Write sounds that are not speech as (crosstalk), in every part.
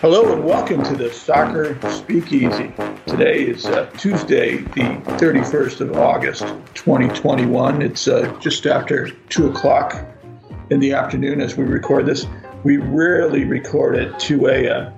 Hello and welcome to the Soccer Speakeasy. Today is uh, Tuesday, the 31st of August, 2021. It's uh, just after 2 o'clock in the afternoon as we record this. We rarely record at 2 a.m.,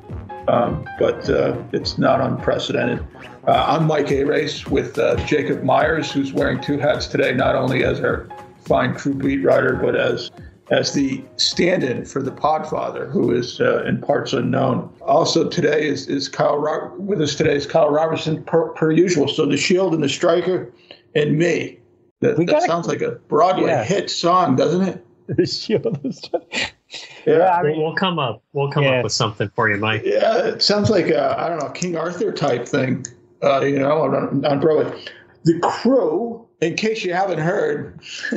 um, but uh, it's not unprecedented. Uh, I'm Mike A. with uh, Jacob Myers, who's wearing two hats today, not only as our fine crew beat writer, but as as the stand-in for the Podfather, who is uh, in parts unknown. Also today is, is Kyle Ro- with us today is Kyle Robertson per, per, usual. So the Shield and the Striker and me. That, that gotta, sounds like a Broadway yeah. hit song, doesn't it? (laughs) The Shield and the Striker. Yeah, I mean, we'll come up. We'll come yeah. up with something for you, Mike. Yeah, it sounds like I don't know King Arthur type thing. Uh, you know, on, on Broadway. The crew in case you haven't heard, (laughs)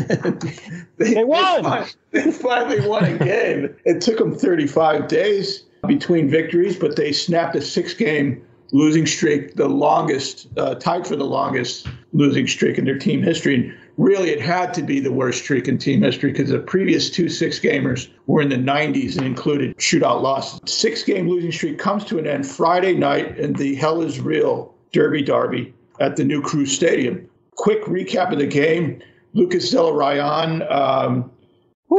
they, they won. They finally won a game. it took them 35 days between victories, but they snapped a six-game losing streak, the longest, uh, tied for the longest losing streak in their team history. And really, it had to be the worst streak in team history because the previous two six-gamers were in the 90s and included shootout losses. Six-game losing streak comes to an end Friday night in the Hell is Real Derby Derby at the New Crew Stadium quick recap of the game. Lucas Zelarayan um,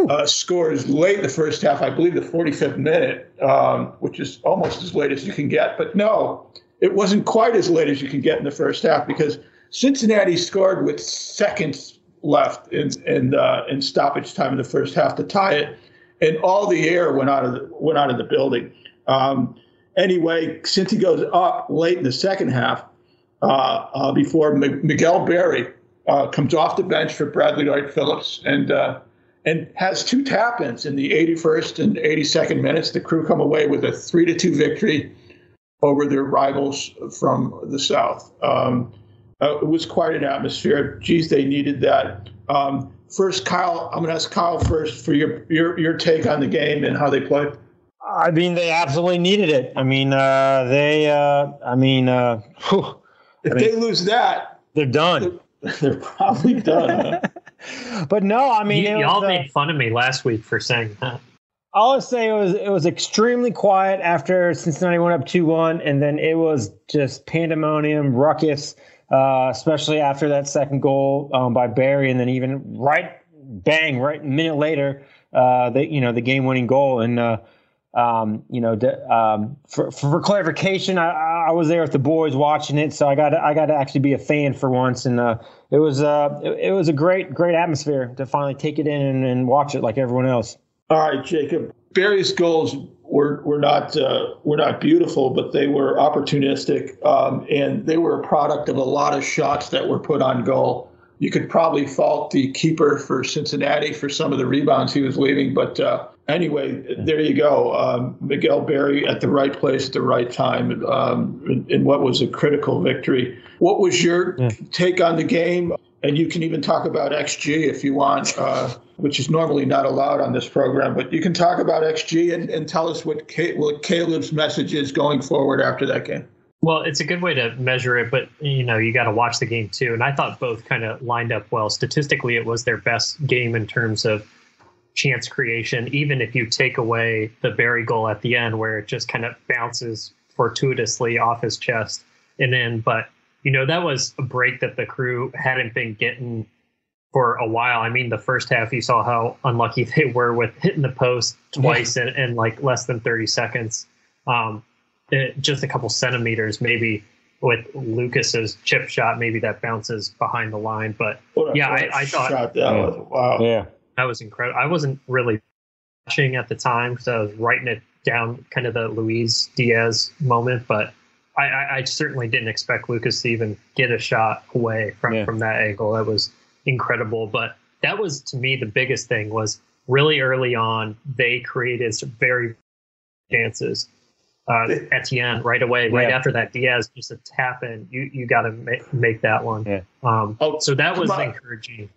uh, scores late in the first half, I believe the 45th minute, um, which is almost as late as you can get. But no, it wasn't quite as late as you can get in the first half because Cincinnati scored with seconds left in in, uh, in stoppage time in the first half to tie it, and all the air went out of the, went out of the building. Um, anyway, Cincy goes up late in the second half before M- Miguel Berry uh, comes off the bench for Bradley Wright Phillips and and has two tap-ins in the 81st and 82nd minutes. The crew come away with a three to two victory over their rivals from the south. Um, uh, it was quite an atmosphere. Geez, they needed that. Um, first, Kyle, I'm going to ask Kyle first for your, your your take on the game and how they played. I mean, they absolutely needed it. I mean, uh, they. Uh, I mean, whew, if I mean, they lose that, they're done. They're, (laughs) they're probably done. (laughs) but no, I mean, you, all made fun of me last week for saying that. I'll say it was it was extremely quiet after Cincinnati went up two one, and then it was just pandemonium, ruckus, uh, especially after that second goal um, by Berry, and then even right bang right minute later, uh, the you know the game winning goal, and uh, um, you know, um, for, for clarification, I, I, was there with the boys watching it, so I got to, I got to actually be a fan for once, and uh, it was uh, it, it, was a great great atmosphere to finally take it in and, and, watch it like everyone else. All right, Jacob. Berry's goals were were not uh, were not beautiful, but they were opportunistic, um, and they were a product of a lot of shots that were put on goal. You could probably fault the keeper for Cincinnati for some of the rebounds he was leaving, but uh, anyway, there you go. Um, Miguel Berry at the right place at the right time um, in, in, what was a critical victory. What was your yeah. take on the game? And you can even talk about XG if you want, uh, which is normally not allowed on this program. But you can talk about XG and, and tell us what, what Caleb's message is going forward after that game. Well, it's a good way to measure it, but you know you got to watch the game too. And I thought both kind of lined up well. Statistically, it was their best game in terms of chance creation, even if you take away the Berry goal at the end where it just kind of bounces fortuitously off his chest and in. But, you know, that was a break that the crew hadn't been getting for a while. I mean, the first half, you saw how unlucky (laughs) they were with hitting the post twice in, in, like less than 30 seconds. Um, it, just a couple centimeters, maybe with Lucas's chip shot, maybe that bounces behind the line. But yeah, I, I, thought. Shot that was, wow. Yeah that was incredible. I wasn't really watching at the time because I was writing it down, kind of the Luis Diaz moment, but I, I, I, certainly didn't expect Lucas to even get a shot away from, yeah. from that angle. That was incredible. But that was to me the biggest thing was really early on they created some very chances. Uh, Etienne right away, right yeah. after that Diaz just a tap in. You you got to make, make that one. Yeah. Um, oh, so that was encouraging.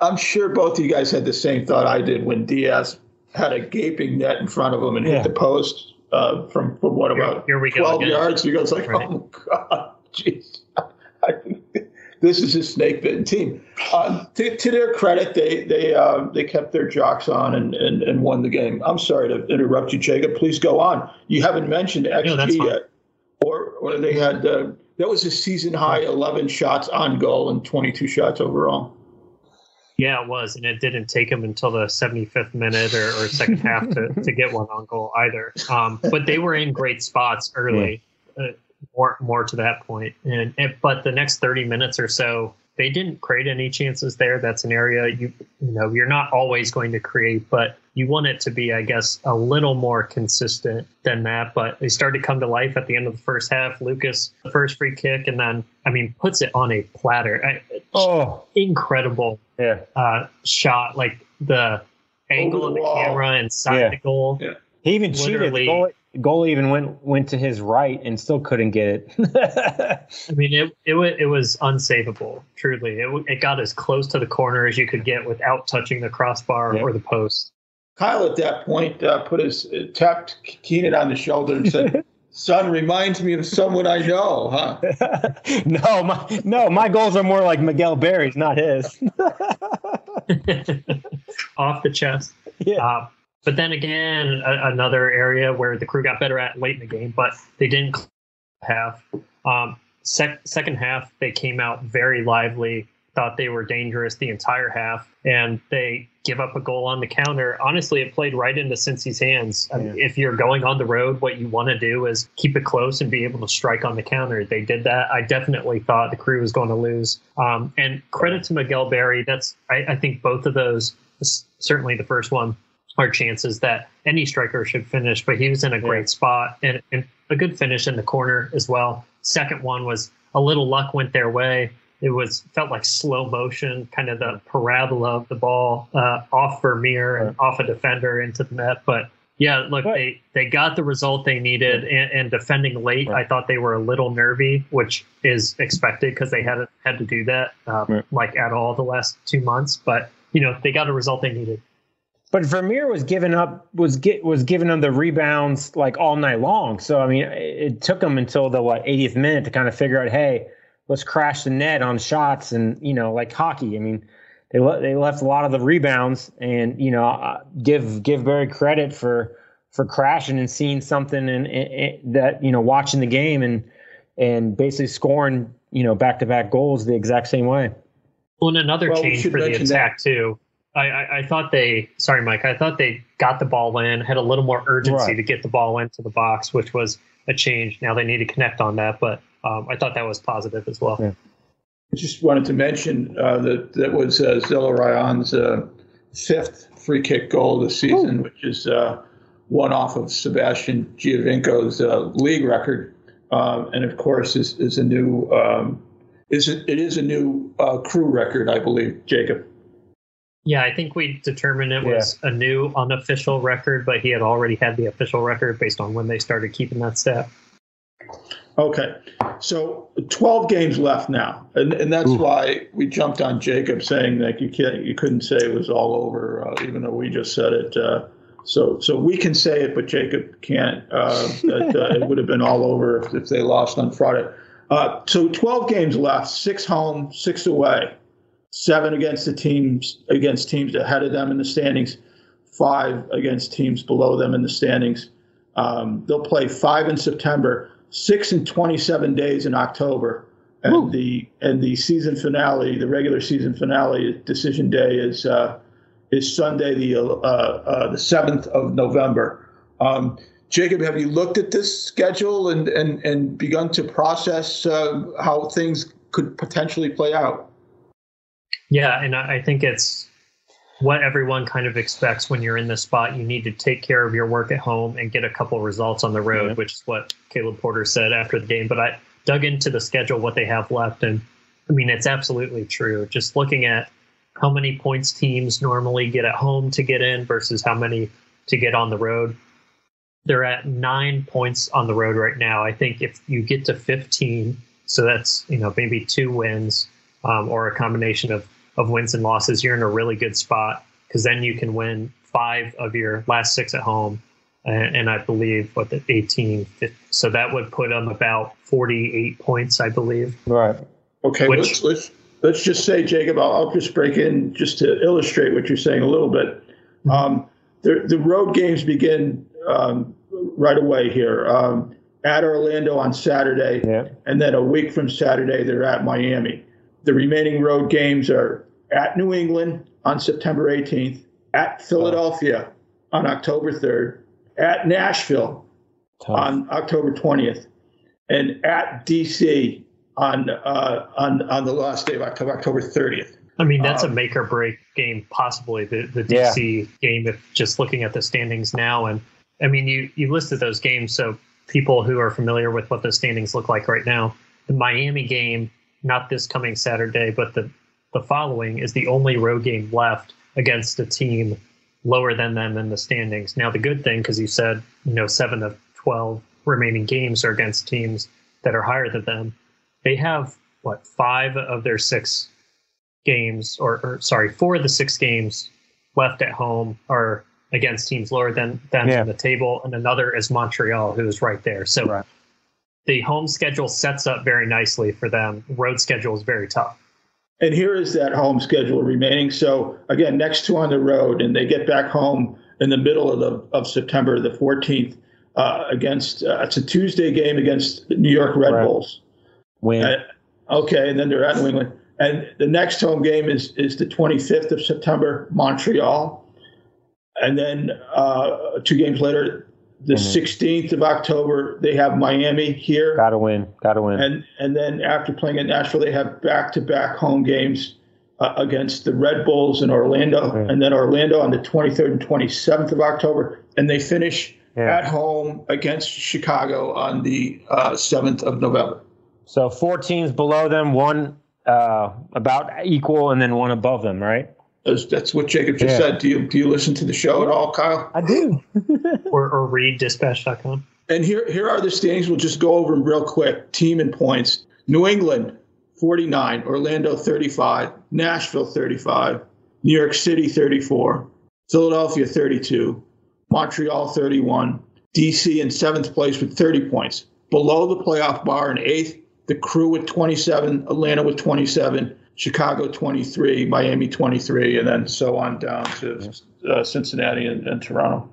I'm sure both of you guys had the same thought I did when Diaz had a gaping net in front of him and yeah. hit the post uh, from, from what about here, here we 12 yards. He goes like, right. oh, God, jeez. (laughs) this is a snake bitten team. Uh, to, to, their credit, they they uh, they kept their jocks on and, and, and won the game. I'm sorry to interrupt you, Jacob. Please go on. You haven't mentioned XG no, yet, or or they had uh, that was a season high 11 shots on goal and 22 shots overall. Yeah, it was, and it didn't take him until the 75th minute or, or second half to, (laughs) to get one on goal either. Um, but they were in great spots early. Uh, more more to that point, and, and but the next 30 minutes or so, they didn't create any chances there. That's an area you you know you're not always going to create, but you want it to be, I guess, a little more consistent than that. But they started to come to life at the end of the first half. Lucas, the first free kick, and then I mean puts it on a platter. Oh, incredible! Yeah, uh, shot like the angle of the camera inside yeah. the goal. Yeah. He even cheated. The goal, goalie even went went to his right and still couldn't get it. (laughs) I mean, it it it was unsavable. Truly, it it got as close to the corner as you could get without touching the crossbar or the post. Kyle at that point uh, put his uh, tapped Keenan on the shoulder and said. (laughs) Son reminds me of someone I know, huh? (laughs) no, my no, my goals are more like Miguel Berry's, not his. Off the chest. Yeah. Uh, but then again, a, another area where the crew got better at late in the game, but they didn't have. Um, sec- second half, they came out very lively, thought they were dangerous the entire half, and they give up a goal on the counter. Honestly, it played right into Cincy's hands. Yeah. I mean, if you're going on the road, what you want to do is keep it close and be able to strike on the counter. They did that. I definitely thought the crew was going to lose. Um, and credit to Miguel Berry. That's I, I think both of those, certainly the first one, are chances that any striker should finish, but he was in a great yeah. spot and, and, a good finish in the corner as well. Second one was a little luck went their way. It was felt like slow motion, kind of the parabola of the ball uh, off Vermeer and off a defender into the net. But yeah, look, they, they got the result they needed, and, and defending late, right. I thought they were a little nervy, which is expected because they hadn't had to do that um, right. like at all the last two months. But you know, they got a result they needed. But Vermeer was giving up was get was giving them the rebounds like all night long. So I mean, it took them until the what 80th minute to kind of figure out, hey, let's crash the net on shots and you know like hockey. I mean, they le- they left a lot of the rebounds and you know uh, give give Berry credit for for crashing and seeing something and, and that you know watching the game and and basically scoring you know back to back goals the exact same way. Well, and another well, change for the attack that. too I, I, I, thought they sorry mike i thought they got the ball in had a little more urgency right. to get the ball into the box which was a change now they need to connect on that but um, i thought that was positive as well yeah. i just wanted to mention uh, that that was uh, Zelarayán's uh, fifth free kick goal this season Ooh. which is uh, one off of sebastian giovinco's uh, league record um, and of course is, is a new um, is it, it is a new uh, crew record i believe jacob yeah, I think we determined it was yeah. a new unofficial record, but he had already had the official record based on when they started keeping that stat. Okay, so 12 games left now, and, and that's Ooh. why we jumped on Jacob saying that you can't, you couldn't say it was all over, uh, even though we just said it. Uh, so, so we can say it, but Jacob can't. Uh, that uh, it would have been all over if, if they lost on Friday. Uh, so 12 games left, six home, six away seven against the teams against teams ahead of them in the standings, five against teams below them in the standings. Um, they'll play five in September, six in 27 days in October, and Woo. the and the season finale, the regular season finale decision day is uh, is Sunday the uh, uh, the seventh of November. Um, Jacob, have you looked at this schedule and and and begun to process uh, how things could potentially play out? Yeah, and I think it's what everyone kind of expects when you're in this spot. You need to take care of your work at home and get a couple results on the road, yeah. which is what Caleb Porter said after the game. But I dug into the schedule, what they have left, and I mean, it's absolutely true. Just looking at how many points teams normally get at home to get in versus how many to get on the road. They're at nine points on the road right now. I think if you get to 15, so that's, you know, maybe two wins um, or a combination of of wins and losses, you're in a really good spot because then you can win five of your last six at home. And, and I believe what the 18, so that would put them about 48 points, I believe. Right. Okay, Which, let's let's let's just say, Jacob. I'll, I'll, just break in just to illustrate what you're saying a little bit. Um, the the road games begin um, right away here. Um, at Orlando on Saturday, yeah. and then a week from Saturday they're at Miami. The remaining road games are at New England on September 18th, at Philadelphia oh. on October 3rd, at Nashville Tough. on October 20th, and at DC on uh, on on the last day of October, October 30th. I mean, that's um, a make or break game, possibly the the DC yeah. game. If just looking at the standings now, and I mean, you you listed those games, so people who are familiar with what the standings look like right now, the Miami game, not this coming Saturday, but the the following is the only road game left against a team lower than them in the standings. Now, the good thing, because you said you know seven of twelve remaining games are against teams that are higher than them they have what five of their six games, or, or sorry, four of the six games left at home are against teams lower than them yeah. the table, and another is Montreal, who's right there. So right. the home schedule sets up very nicely for them. Road schedule is very tough. And here is that home schedule remaining. So again, next two on the road, and they get back home in the middle of the of September, the 14th, uh, against uh, it's a Tuesday game against New York Red right. Bulls. Win. Uh, okay, and then they're at New England. And the next home game is is the 25th of September, Montreal. And then uh, two games later, the mm-hmm. 16th of October, they have Miami here. Got to win. Got to win. And and then after playing at Nashville, they have back to back home games uh, against the Red Bulls in Orlando, and then Orlando on the 23rd and 27th of October, and they finish yeah. at home against Chicago on the uh, 7th of November. So four teams below them, one uh, about equal, and then one above them, right? That's, that's what Jacob just yeah. said. Do you do you listen to the show at all, Kyle? I do. (laughs) or, or read dispatch.com. And here here are the standings. We'll just go over them real quick. Team and points. New England 49, Orlando 35, Nashville 35, New York City 34, Philadelphia 32, Montreal 31, DC in seventh place with 30 points. Below the playoff bar in eighth, the crew with 27, Atlanta with 27, Chicago 23, Miami 23, and then so on down to uh, Cincinnati and, and, Toronto.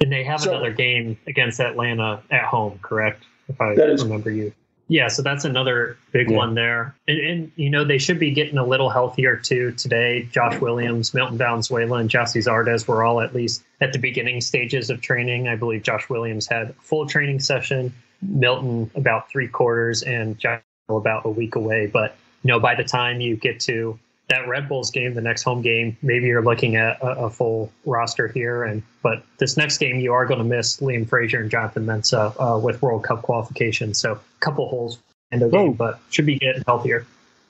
And they have so, another game against Atlanta at home, correct? If I remember you. Yeah, so that's another big yeah. one there. And, and, you know, they should be getting a little healthier too today. Josh Williams, Milton Valenzuela, and Gyasi Zardes were all at least at the beginning stages of training. I believe Josh Williams had a full training session Milton about three quarters and John about a week away. But you know, by the time you get to that Red Bulls game, the next home game, maybe you're looking at a, a full roster here. And but this next game, you are going to miss Liam Fraser and Jonathan Mensah uh, with World Cup qualification. So a couple holes in the game, but should be getting healthier.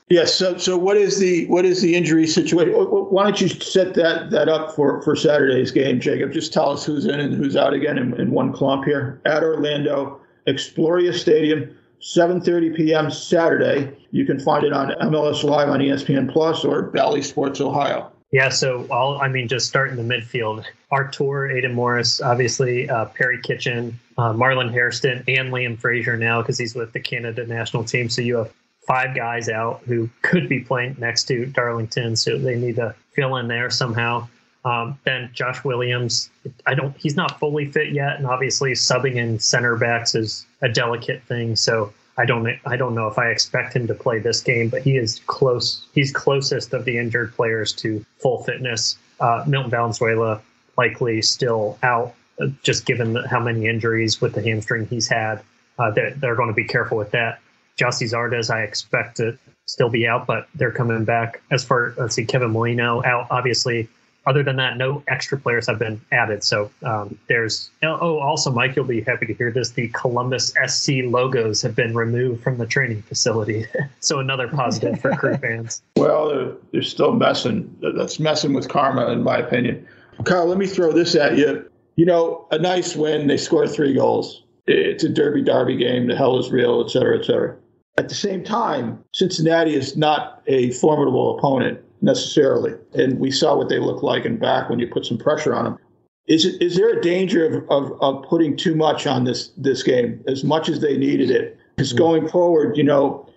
Yes. So, so what is the what is the injury situation? Why don't you set that that up for for Saturday's game, Jacob? Just tell us who's in and who's out again in, in one clump here at Orlando. Exploria Stadium, 7:30 p.m. Saturday. You can find it on MLS Live on ESPN Plus or Bally Sports Ohio. Yeah, so I'll, I mean, just start in the midfield. Artur, Aidan Morris, obviously uh, Perry Kitchen, uh, Marlon Hairston, and Liam Fraser now because he's with the Canada national team. So you have five guys out who could be playing next to Darlington. So they need to fill in there somehow. Um, then Josh Williams, I don't, he's not fully fit yet, and obviously subbing in center backs is a delicate thing. So I don't, I don't know if I expect him to play this game, but he is close. He's closest of the injured players to full fitness. Uh, Milton Valenzuela likely still out, uh, just given the, how many injuries with the hamstring he's had. Uh, they're, they're going to be careful with that. Gyasi Zardes, I expect to still be out, but they're coming back. As for let's see, Kevin Molino out, obviously other than that, no extra players have been added. So um, there's oh, also Mike, you'll be happy to hear this. The Columbus SC logos have been removed from the training facility. (laughs) so another positive for crew (laughs) fans. Well, they're, they're still messing. That's messing with karma, in my opinion. Kyle, let me throw this at you. You know, a nice win. They score three goals. It's a derby derby game. The hell is real, et cetera, et cetera. At the same time, Cincinnati is not a formidable opponent necessarily. And we saw what they look like in back when you put some pressure on them. Is it is there a danger of, of, of putting too much on this this game as much as they needed it? Because going forward, you know,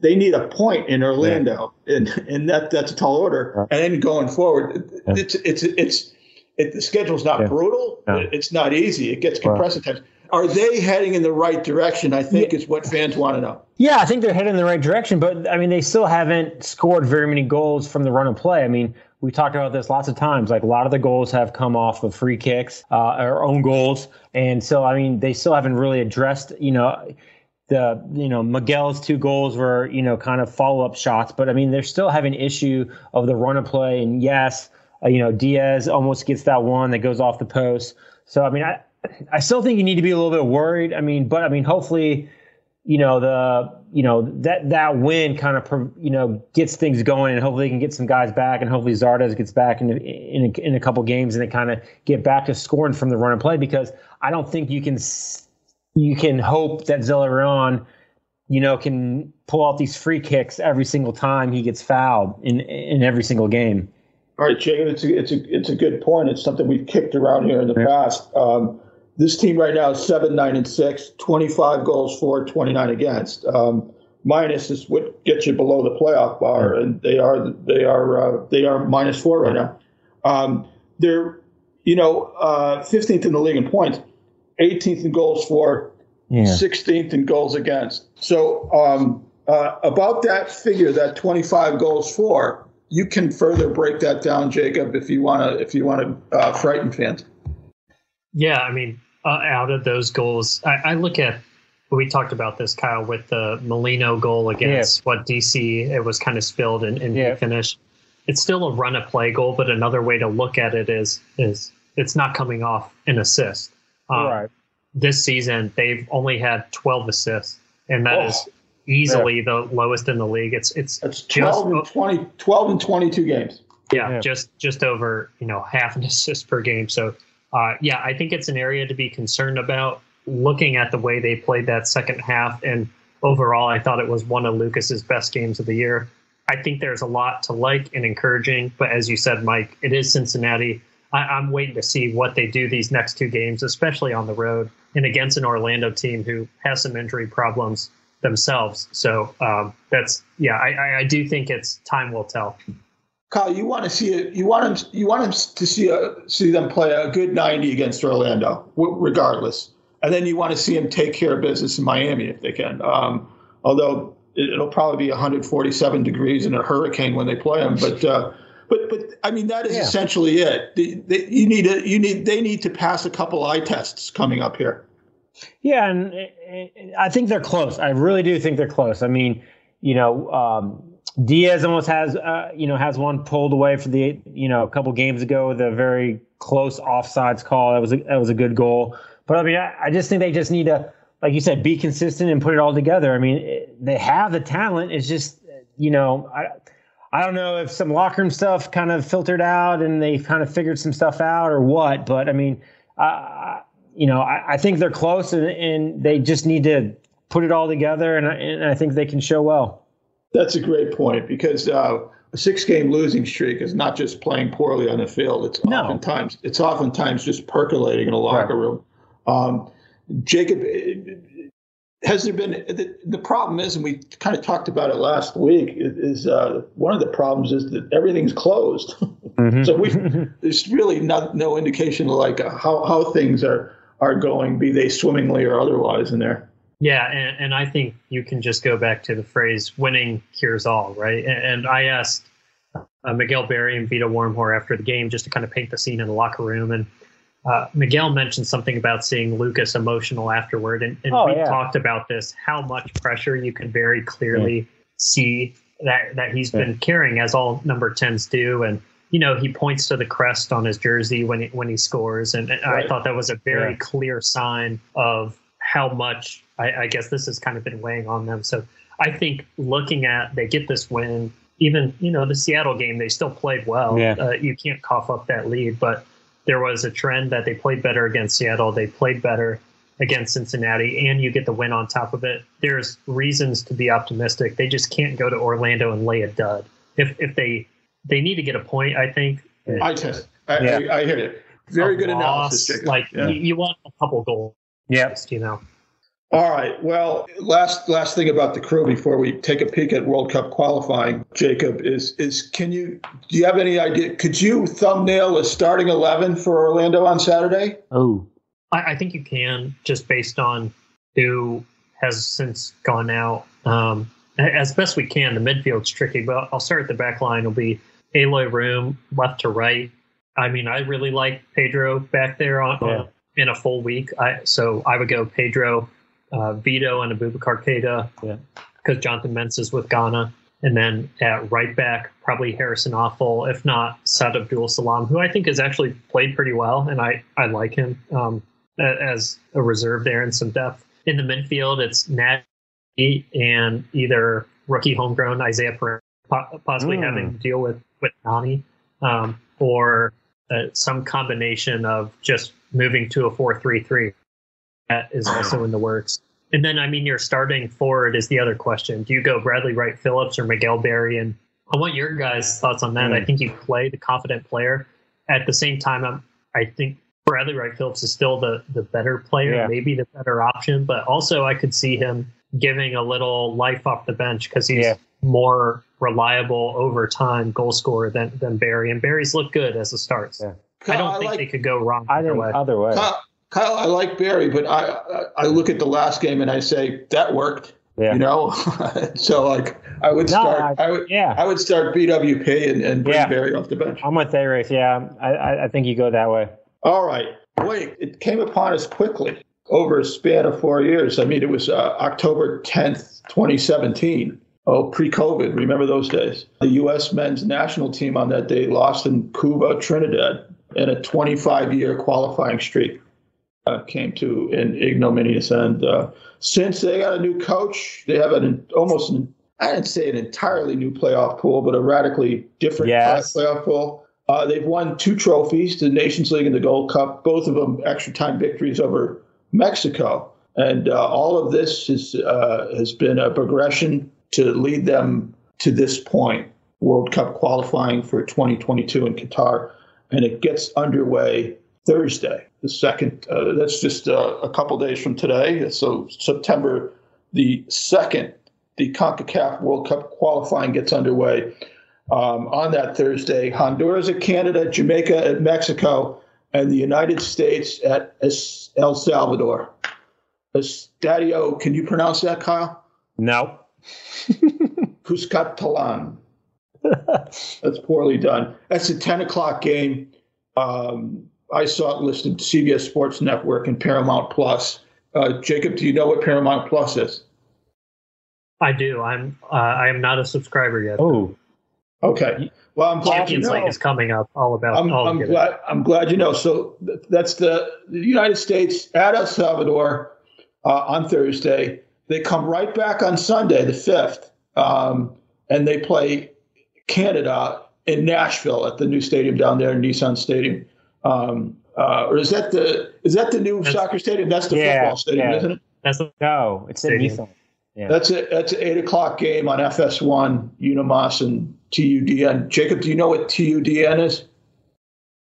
they need a point in Orlando, yeah. and and that that's a tall order. And then going forward, yeah. it's it's it's it, the schedule's not yeah. brutal. It's not easy. It gets compressed at times. Are they heading in the right direction? I think is what fans want to know. Yeah, I think they're heading in the right direction, but I mean, they still haven't scored very many goals from the run and play. I mean, we talked about this lots of times. Like a lot of the goals have come off of free kicks uh, or own goals, and so I mean, they still haven't really addressed. You know, the you know Miguel's two goals were you know kind of follow up shots, but I mean they're still having issue of the run of play. And yes, uh, you know Diaz almost gets that one that goes off the post. So I mean I I still think you need to be a little bit worried. I mean, but I mean hopefully you know the you know that that win kind of you know gets things going and hopefully they can get some guys back and hopefully Zardes gets back in in a, in a couple games and they kind of get back to scoring from the run and play because I don't think you can you can hope that Zelarayán, you know, can pull out these free kicks every single time he gets fouled in in every single game. All right, Jacob, it's a, it's a, it's a good point. It's something we've kicked around here in the yeah. past. Um, this team right now is 7, 9, and 6, 25 goals for, 29 against. Um, minus is what gets you below the playoff bar, and they are they are uh, they are minus four right now. Um, they're you know uh, 15th in the league in points. 18th in goals for, yeah. 16th in goals against. So um, uh, about that figure, that 25 goals for, you can further break that down, Jacob, if you want to if you want to uh, frighten fans. Yeah, I mean, uh, out of those goals, I, I, look at we talked about this, Kyle, with the Molino goal against yeah. what DC it was kind of spilled and, and yeah. finished. It's still a run of play goal, but another way to look at it is is it's not coming off an assist. Um, right. This season, they've only had 12 assists, and that oh, is easily yeah. the lowest in the league. It's it's That's 12 just and 20, 12 and 22 games. Yeah, yeah, just just over you know half an (laughs) assist per game. So uh, yeah, I think it's an area to be concerned about. Looking at the way they played that second half, and overall, I thought it was one of Lucas's best games of the year. I think there's a lot to like and encouraging, but as you said, Mike, it is Cincinnati. I, am waiting to see what they do these next two games, especially on the road and against an Orlando team who has some injury problems themselves. So um, that's yeah, I, I, do think it's time will tell. Kyle, you want to see it? You want them? You want them to see a, see them play a good ninety against Orlando, regardless, and then you want to see them take care of business in Miami if they can. Um, although it'll probably be 147 degrees in a hurricane when they play them, but. Uh, but but I mean that is yeah. essentially it. The, the, you need a, you need they need to pass a couple eye tests coming up here. Yeah, and I think they're close. I really do think they're close. I mean, you know, um, Diaz almost has uh, you know has one pulled away for the you know a couple games ago with a very close offsides call. That was a, that was a good goal. But I mean, I, I just think they just need to, like you said, be consistent and put it all together. I mean, it, they have the talent. It's just you know. I, I don't know if some locker room stuff kind of filtered out and they kind of figured some stuff out or what, but I mean, I, you know, I, I, think they're close and, and, they just need to put it all together, and, and I think they can show well. That's a great point because uh, a six-game losing streak is not just playing poorly on the field. It's no. oftentimes it's oftentimes just percolating in a locker right. room. Um, Jacob, has there been the, the, problem is and we kind of talked about it last week is uh, one of the problems is that everything's closed mm-hmm. so we (laughs) there's really not, no indication of like how, how things are are going be they swimmingly or otherwise in there yeah and, and i think you can just go back to the phrase winning cures all right and, and i asked uh, miguel berry and vito wormgoor after the game just to kind of paint the scene in the locker room and uh, Miguel mentioned something about seeing Lucas emotional afterward, and, and oh, we yeah. talked about this how much pressure you can very clearly yeah. see that that he's yeah. been carrying, as all number tens do, and you know he points to the crest on his jersey when he, when he scores, and, and right. I thought that was a very clear sign of how much I, I guess this has kind of been weighing on them. So I think looking at they get this win, even you know the Seattle game, they still played well. Yeah. Uh, you can't cough up that lead, but there was a trend that they played better against Seattle, they played better against Cincinnati, and you get the win on top of it. There's reasons to be optimistic. They just can't go to Orlando and lay a dud. If if they they need to get a point, I think. I test. I, yeah. I, I hear it. Very good loss, analysis, Jacob. Like yeah. you, you, want a couple goals. Yeah. You know. All right. Well, last last thing about the crew before we take a peek at World Cup qualifying, Jacob, is is can you do you have any idea? Could you thumbnail a starting eleven for Orlando on Saturday? Oh, I, I think you can just based on who has since gone out. Um, as best we can, the midfield's tricky, but I'll start at the back line. It'll be Aloy Room, left to right. I mean, I really like Pedro back there on, Yeah. in a full week. I so I would go Pedro, uh, Vito, and Abubakar Keita Yeah. because Jonathan Mensah is with Ghana. And then at right back, probably Harrison Afful, if not Saad Abdul Salam, who I think has actually played pretty well, and I, I like him um, as a reserve there and some depth. In the midfield, it's Nagbe and either rookie homegrown Isaiah Parente, possibly Mm. having to deal with with Nani, um, or uh, some combination of just moving to a four-three-three. That is also in the works. And then, I mean, your starting forward is the other question. Do you go Bradley Wright Phillips or Miguel Berry? And I want your guys' thoughts on that. Mm. I think you play the confident player. At the same time, I'm, I think Bradley Wright Phillips is still the, the better player, Yeah. maybe the better option. But also, I could see him giving a little life off the bench because he's Yeah. more reliable over time goal scorer than, than Berry. And Berry's looked good as a start. Yeah. I don't Kyle, think like, they could go wrong I either think way. other way. Kyle, Kyle, I like Berry, but I, I look at the last game and I say that worked. Yeah. You know, (laughs) so like I would No, start. I- I, would. yeah. I would start BWP and, and bring Yeah. Berry off the bench. I'm with A-Race. Yeah, I, I, think you go that way. All right. Wait, it came upon us quickly over a span of four years. I mean, it was uh, October 10th, 2017. Oh, pre COVID. Remember those days? The U.S. men's national team on that day lost in Couva, Trinidad, in a 25 year qualifying streak uh, came to an ignominious end. Uh, since they got a new coach, they have an almost, an, I didn't say an entirely new playoff pool, but a radically different Yes. playoff pool. Uh, they've won two trophies, the Nations League and the Gold Cup, both of them extra time victories over Mexico. And uh, all of this is, uh, has been a progression to lead them to this point World Cup qualifying for 2022 in Qatar. And it gets underway Thursday, the second. Uh, that's just uh, a couple days from today. So September the 2nd, the CONCACAF World Cup qualifying gets underway. Um, on that Thursday, Honduras at Canada, Jamaica at Mexico, and the United States at Es- El Salvador. Estadio, can you pronounce that, Kyle? No. (laughs) Cuscatlan. (laughs) That's poorly done. That's a 10 o'clock game. Um, I saw it listed CBS Sports Network and Paramount Plus. Uh, Jacob, do you know what Paramount Plus is? I do. I'm. Uh, I am not a subscriber yet. Oh, Okay. Well, I'm glad you Champions know. League is coming up. All about. I'm, I'll I'm get it. glad. I'm glad you know. So th- that's the, the United States at El Salvador uh, on Thursday. They come right back on Sunday, the fifth, um, and they play Canada in Nashville at the new stadium down there, Nissan Stadium. Um, uh, or is that the is that the new That's- soccer stadium? That's the Yeah, football stadium, yeah. isn't it? That's the no. It's in Stadium. Yeah. That's a that's an eight o'clock game on FS1, UniMás and TUDN. Jacob, do you know what TUDN is?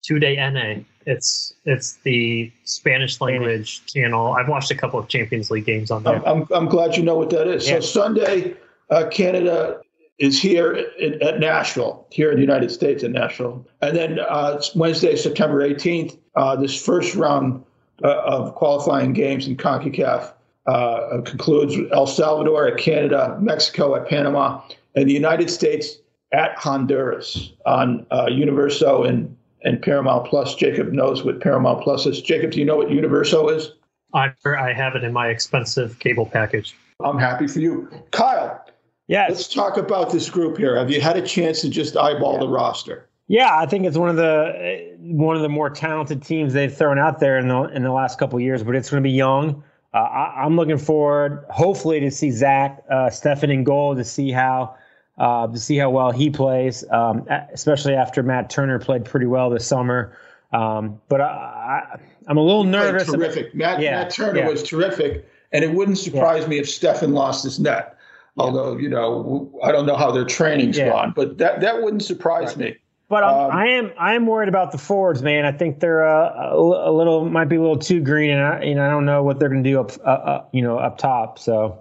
two day NA. It's it's the Spanish language channel. I've watched a couple of Champions League games on there. I'm, I'm, I'm glad you know what that is. Yeah. So Sunday, uh, Canada is here in, at Nashville, here in the United States at Nashville. And then uh, Wednesday, September 18th, uh, this first round uh, of qualifying games in CONCACAF uh, concludes with El Salvador at Canada, Mexico at Panama, and the United States at Honduras on uh, Universo and, and Paramount Plus. Jacob knows what Paramount Plus is. Jacob, do you know what Universo is? I I have it in my expensive cable package. I'm happy for you. Kyle, Yes. let's talk about this group here. Have you had a chance to just eyeball the roster? Yeah, I think it's one of the one of the more talented teams they've thrown out there in the in the last couple of years. But it's going to be young. Uh, I, I'm looking forward, hopefully, to see Zach uh, Steffen in goal to see how uh, to see how well he plays, um, especially after Matt Turner played pretty well this summer. Um, but I, I, I'm a little nervous. about- terrific. Matt, Yeah, Matt Turner yeah. was terrific, and it wouldn't surprise me if Steffen lost his net. Although you know, I don't know how their training's Yeah. gone, but that that wouldn't surprise me. But um, I am I am worried about the forwards, man. I think they're uh, a, a, little might be a little too green, and I, you know I don't know what they're going to do up uh, uh, you know up top. So.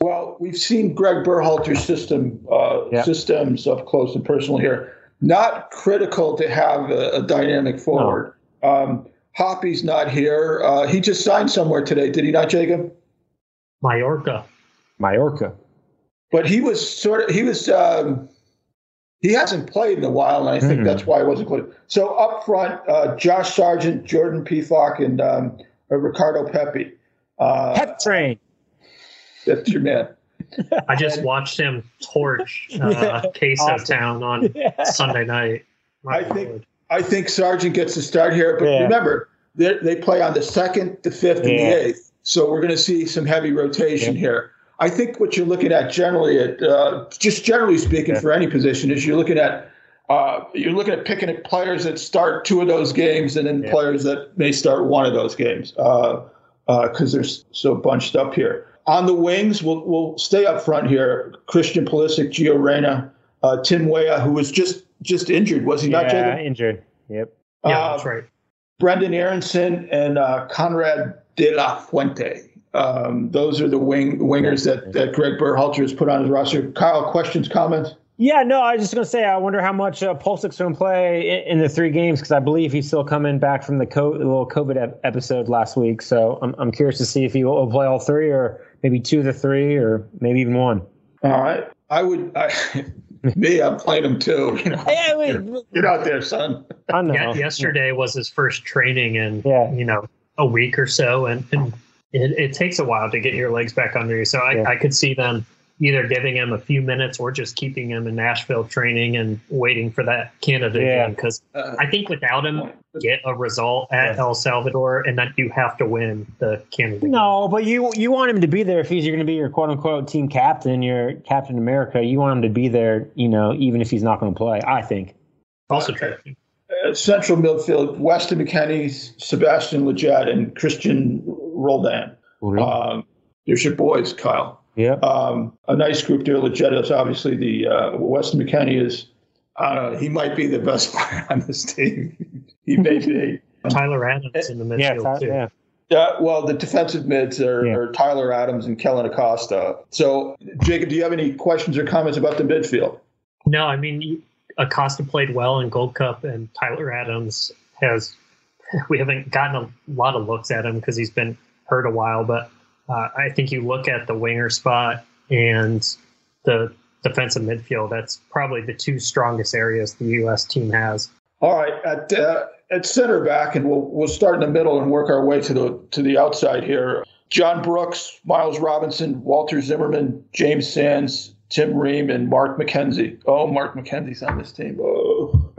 Well, we've seen Greg Berhalter's system uh, yep. systems up close and personal here. Not critical to have a, a dynamic forward. No. Um, Hoppy's not here. Uh, he just signed somewhere today, did he not, Jacob? Mallorca. Mallorca. But he was sort of he was um, he hasn't played in a while, and I think mm-hmm. that's why he wasn't included. So up front, uh, Josh Sargent, Jordan Pefok, and um, uh, Ricardo Pepi. Uh, Pep train. That's your man. (laughs) I just watched him torch uh, Queso awesome. Town on (laughs) yeah. Sunday night. My I think I think Sargent gets to start here, but yeah. remember they play on the second, the fifth, yeah. and the eighth, so we're going to see some heavy rotation here. I think what you're looking at generally, at uh, just generally speaking, for any position, is you're looking at uh, you're looking at picking at players that start two of those games, and then players that may start one of those games because uh, uh they're so bunched up here. On the wings, we'll, we'll stay up front here. Christian Pulisic, Gio Reyna, uh, Tim Weah, who was just just injured, was he yeah, not? Yeah, injured. Yep. Yeah, uh, that's right. Brenden Aaronson and uh, Konrad de la Fuente. Um, those are the wing wingers that, that Greg Berhalter has put on his roster. Kyle, questions, comments? Yeah, no, I was just going to say, I wonder how much uh, Pulisic's going to play in, in, the three games because I believe he's still coming back from the co- little COVID episode last week. So I'm, I'm curious to see if he will play all three or maybe two of the three or maybe even one. All right. I would, I, (laughs) me, I'm playing him too. You (laughs) know, yeah, wait, get out there, son. I know. Yeah, yesterday was his first training in, yeah. you know, a week or so. And, and it, it, takes a while to get your legs back under you. So I, yeah. I could see them either giving him a few minutes or just keeping him in Nashville training and waiting for that Canada yeah. game. Because uh, I think without him, get a result at yeah. El Salvador, and then you have to win the Canada. No, game. but you you want him to be there if he's going to be your quote unquote team captain, your Captain America. You want him to be there, you know, even if he's not going to play. I think. Also true. Uh, central midfield: Weston McKennie, Sebastian Lletget, and Christian Roldan. Um, there's your boys, Kyle. Yeah. Um, a nice group there. Lletget is obviously the uh, Weston McKennie is. I don't know. He might be the best (laughs) player on this team. (laughs) he may be. Tyler Adams in the midfield yeah, too. Yeah. Uh, well, the defensive mids are, yeah. are, Tyler Adams and Kellyn Acosta. So, Jacob, do you have any questions or comments about the midfield? No, I mean Acosta played well in Gold Cup, and Tyler Adams has. (laughs) We haven't gotten a lot of looks at him because he's been hurt a while, but uh, I think you look at the winger spot and the defensive midfield. That's probably the two strongest areas the U.S. team has. All right, at uh, at center back, and we'll we'll start in the middle and work our way to the to the outside here. John Brooks, Miles Robinson, Walker Zimmerman, James Sands, Tim Ream, and Mark McKenzie. Oh, Mark McKenzie's on this team. Oh.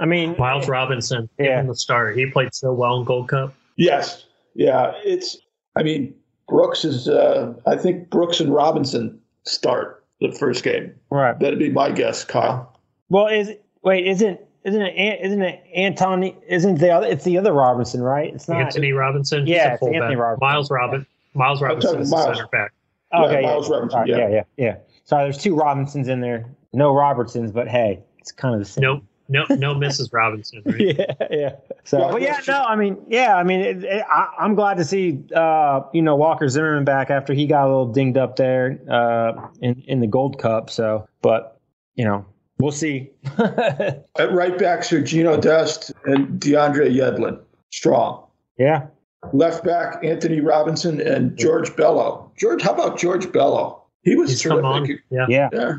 I mean, Miles Robinson, yeah. the start. He played so well in Gold Cup. Yes, yeah. It's. I mean, Brooks is, uh, I think Brooks and Robinson start the first game. Right. That'd be my guess, Kyle. Well, is wait, isn't isn't it isn't it Anthony? Isn't the other? It's the other Robinson, right? It's not Anthony Robinson. Yeah, it's Anthony Robinson. Miles Robin. Miles Robinson is Miles. center back. okay, yeah, Miles Robinson. Right, yeah. yeah, yeah, yeah. Sorry, there's two Robinsons in there. No Robertsons, but hey, it's kind of the same. Nope no, no, Mrs. Robinson. Right? (laughs) yeah, yeah. So, well, but yeah, no, I mean, yeah, I mean, it, it, I, am glad to see, uh, you know, Walker Zimmerman back after he got a little dinged up there uh, in in the Gold Cup. So, but you know, we'll see. (laughs) At right back, Sergino Dest and DeAndre Yedlin, strong. Yeah. Left back, Anthony Robinson and George Bello. George, how about George Bello? He was He's terrific. Yeah. yeah. yeah.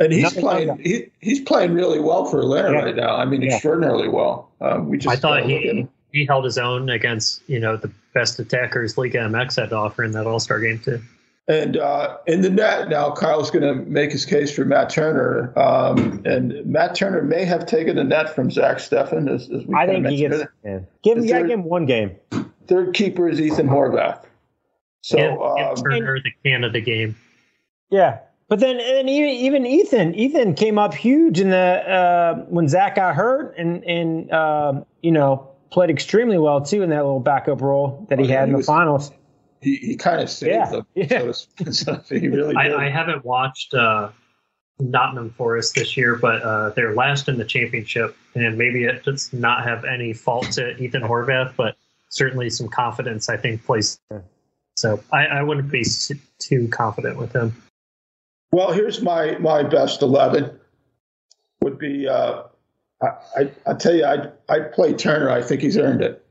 And he's Nothing playing. He, he's playing really well for Atlanta yeah. right now. I mean, yeah. extraordinarily well. Um, we just. I thought he he held his own against you know the best attackers Liga MX had to offer in that All Star game too. And uh, in the net now, Kyle's going to make his case for Matt Turner, um, and Matt Turner may have taken the net from Zach Steffen. As, as I think he gets. Yeah. Give him, third, give him one game. Third keeper is Ethan Horvath. So give, um, give Turner the Canada game. Yeah, but then, and even Ethan, Ethan came up huge in the uh, when Zach got hurt, and and uh, you know played extremely well too in that little backup role that he had he in the was, finals. He, he kind of saved yeah. them. Yeah. (laughs) So, (laughs) so he really. I, I, haven't watched uh, Nottingham Forest this year, but uh, they're last in the championship, and maybe it does not have any fault to Ethan Horvath, but certainly some confidence. I think plays. So I, I wouldn't be too confident with him. Well, here's my my best eleven. Would be uh, I, I I tell you I I play Turner. I think he's earned it.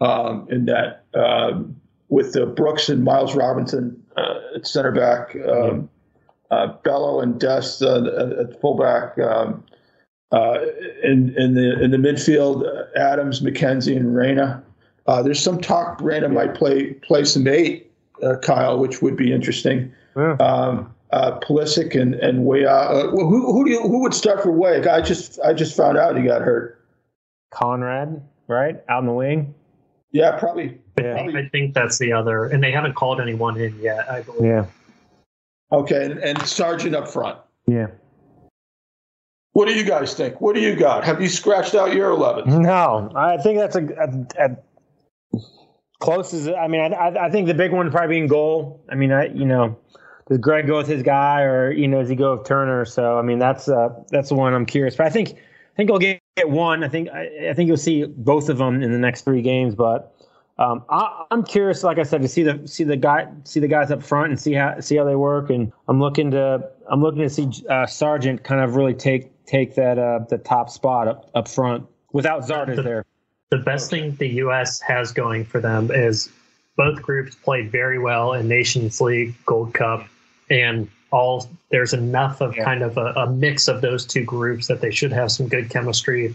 Um, in that um, with the Brooks and Miles Robinson uh, at center back. Um, uh, Bello and Dest uh, at fullback. Um, uh, in in the in the midfield, Adams, McKenzie, and Reyna. Uh, there's some talk Reyna might play play some eight, uh, Kyle, which would be interesting. Yeah. Um, uh, Pulisic and and Weah. Uh, who who do you, who would start for Weah? I just I just found out he got hurt. Konrad, right out in the wing. Yeah, probably. Yeah. probably. I think that's the other, and they haven't called anyone in yet. I believe. Yeah. Okay, and, and Sargent up front. Yeah. What do you guys think? What do you got? Have you scratched out your 11? No, I think that's a, a, a close as I mean, I, I think the big one probably be in goal. I mean, I you know, does Greg go with his guy or you know does he go with Turner? So I mean, that's uh, that's the one I'm curious. But I think I think he'll get, get one. I think I, I think you'll see both of them in the next three games. But um, I, am curious, like I said, to see the see the guy see the guys up front and see how see how they work. And I'm looking to I'm looking to see uh, Sargent kind of really take take that uh, the top spot up up front without Zardes the, there. The best thing the U.S. has going for them is both groups played very well in Nations League, Gold Cup, and all there's enough of yeah. kind of a, a, mix of those two groups that they should have some good chemistry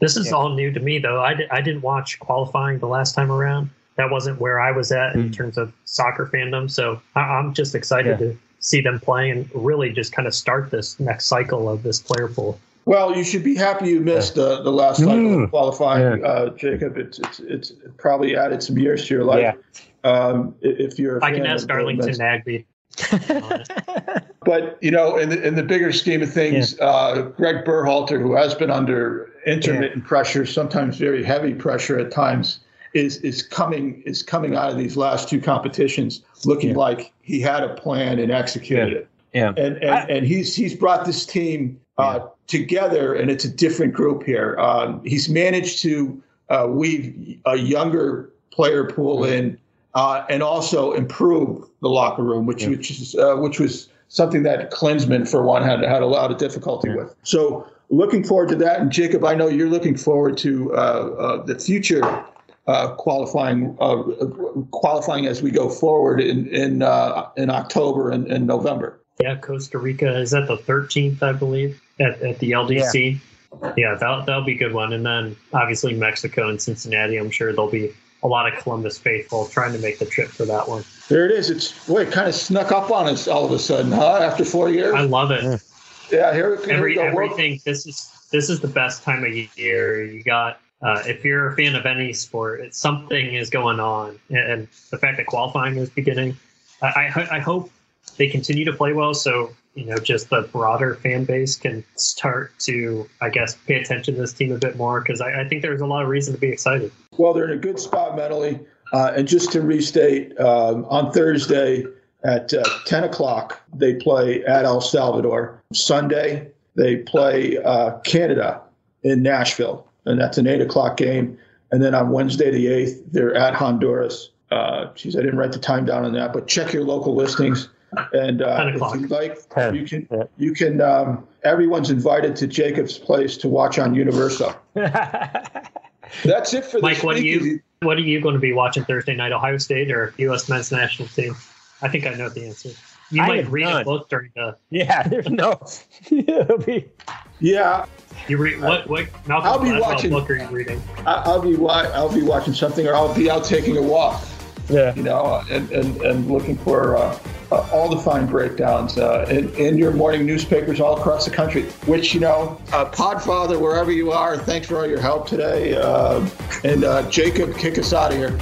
this is yeah. all new to me, though. I, di- I didn't watch qualifying the last time around. That wasn't where I was at mm. in terms of soccer fandom. So I- am just excited yeah. to see them play and really just kind of start this next cycle of this player pool. Well, you should be happy you missed yeah. the, the last cycle mm. of qualifying, uh, Jacob. It's, it's it's probably added some years to your life. Um, if you're, I can ask Darlington Nagbe. (laughs) but you know, in the, in the bigger scheme of things, yeah. uh, Greg Berhalter, who has been under intermittent yeah. pressure, sometimes very heavy pressure at times, is is coming is coming out of these last two competitions looking yeah. like he had a plan and executed it. Yeah, and and, I, and he's he's brought this team uh, together, and it's a different group here. Um, he's managed to uh, weave a younger player pool in uh, and also improve the locker room, which yeah. which is uh, which was something that Klinsmann, for one, had had a lot of difficulty yeah. with. So looking forward to that. And Jacob, I know you're looking forward to uh, uh the future uh, qualifying uh, qualifying as we go forward in in in October and, and, November. Yeah, Costa Rica is that the 13th, I believe, at, at the LDC. Yeah, yeah that'll, that'll be a good one. And then obviously Mexico and Cincinnati, I'm sure they'll be a lot of Columbus faithful trying to make the trip for that one. There it is. It's boy, it kind of snuck up on us all of a sudden, huh? After four years. I love it. Yeah, here, here Every, we go. Everything. This is this is the best time of year. You got. Uh, if you're a fan of any sport, it's, something is going on, and the fact that qualifying is beginning, I, I, I hope they continue to play well. So you know, just the broader fan base can start to, I guess, pay attention to this team a bit more because I, I, think there's a lot of reason to be excited. Well, they're in a good spot mentally. Uh, and just to restate, um, on Thursday at uh, 10 o'clock, they play at El Salvador. Sunday, they play uh, Canada in Nashville, and that's an 8 o'clock game. And then on Wednesday, the 8th, they're at Honduras. Uh, geez, I didn't write the time down on that, but check your local listings. And uh, if you like, 10. you can yeah. you can. Um, everyone's invited to Jacob's place to watch on Universal. (laughs) That's it for Mike. What are you What are you going to be watching Thursday night? Ohio State or U.S. men's national team? I think I know the answer. You I might read none. a book during the. Yeah, (laughs) there's no. (laughs) It'll be. Yeah. You read what? What? Malcolm I'll be watching. Book are you reading? I'll be I'll be watching something, or I'll be out taking a walk. Yeah. You know, and and, and looking for. Uh, uh, all the fine breakdowns uh, in, in, your morning newspapers all across the country. Which you know, uh, Podfather, wherever you are, thanks for all your help today. Uh, and uh, Jacob, kick us out of here.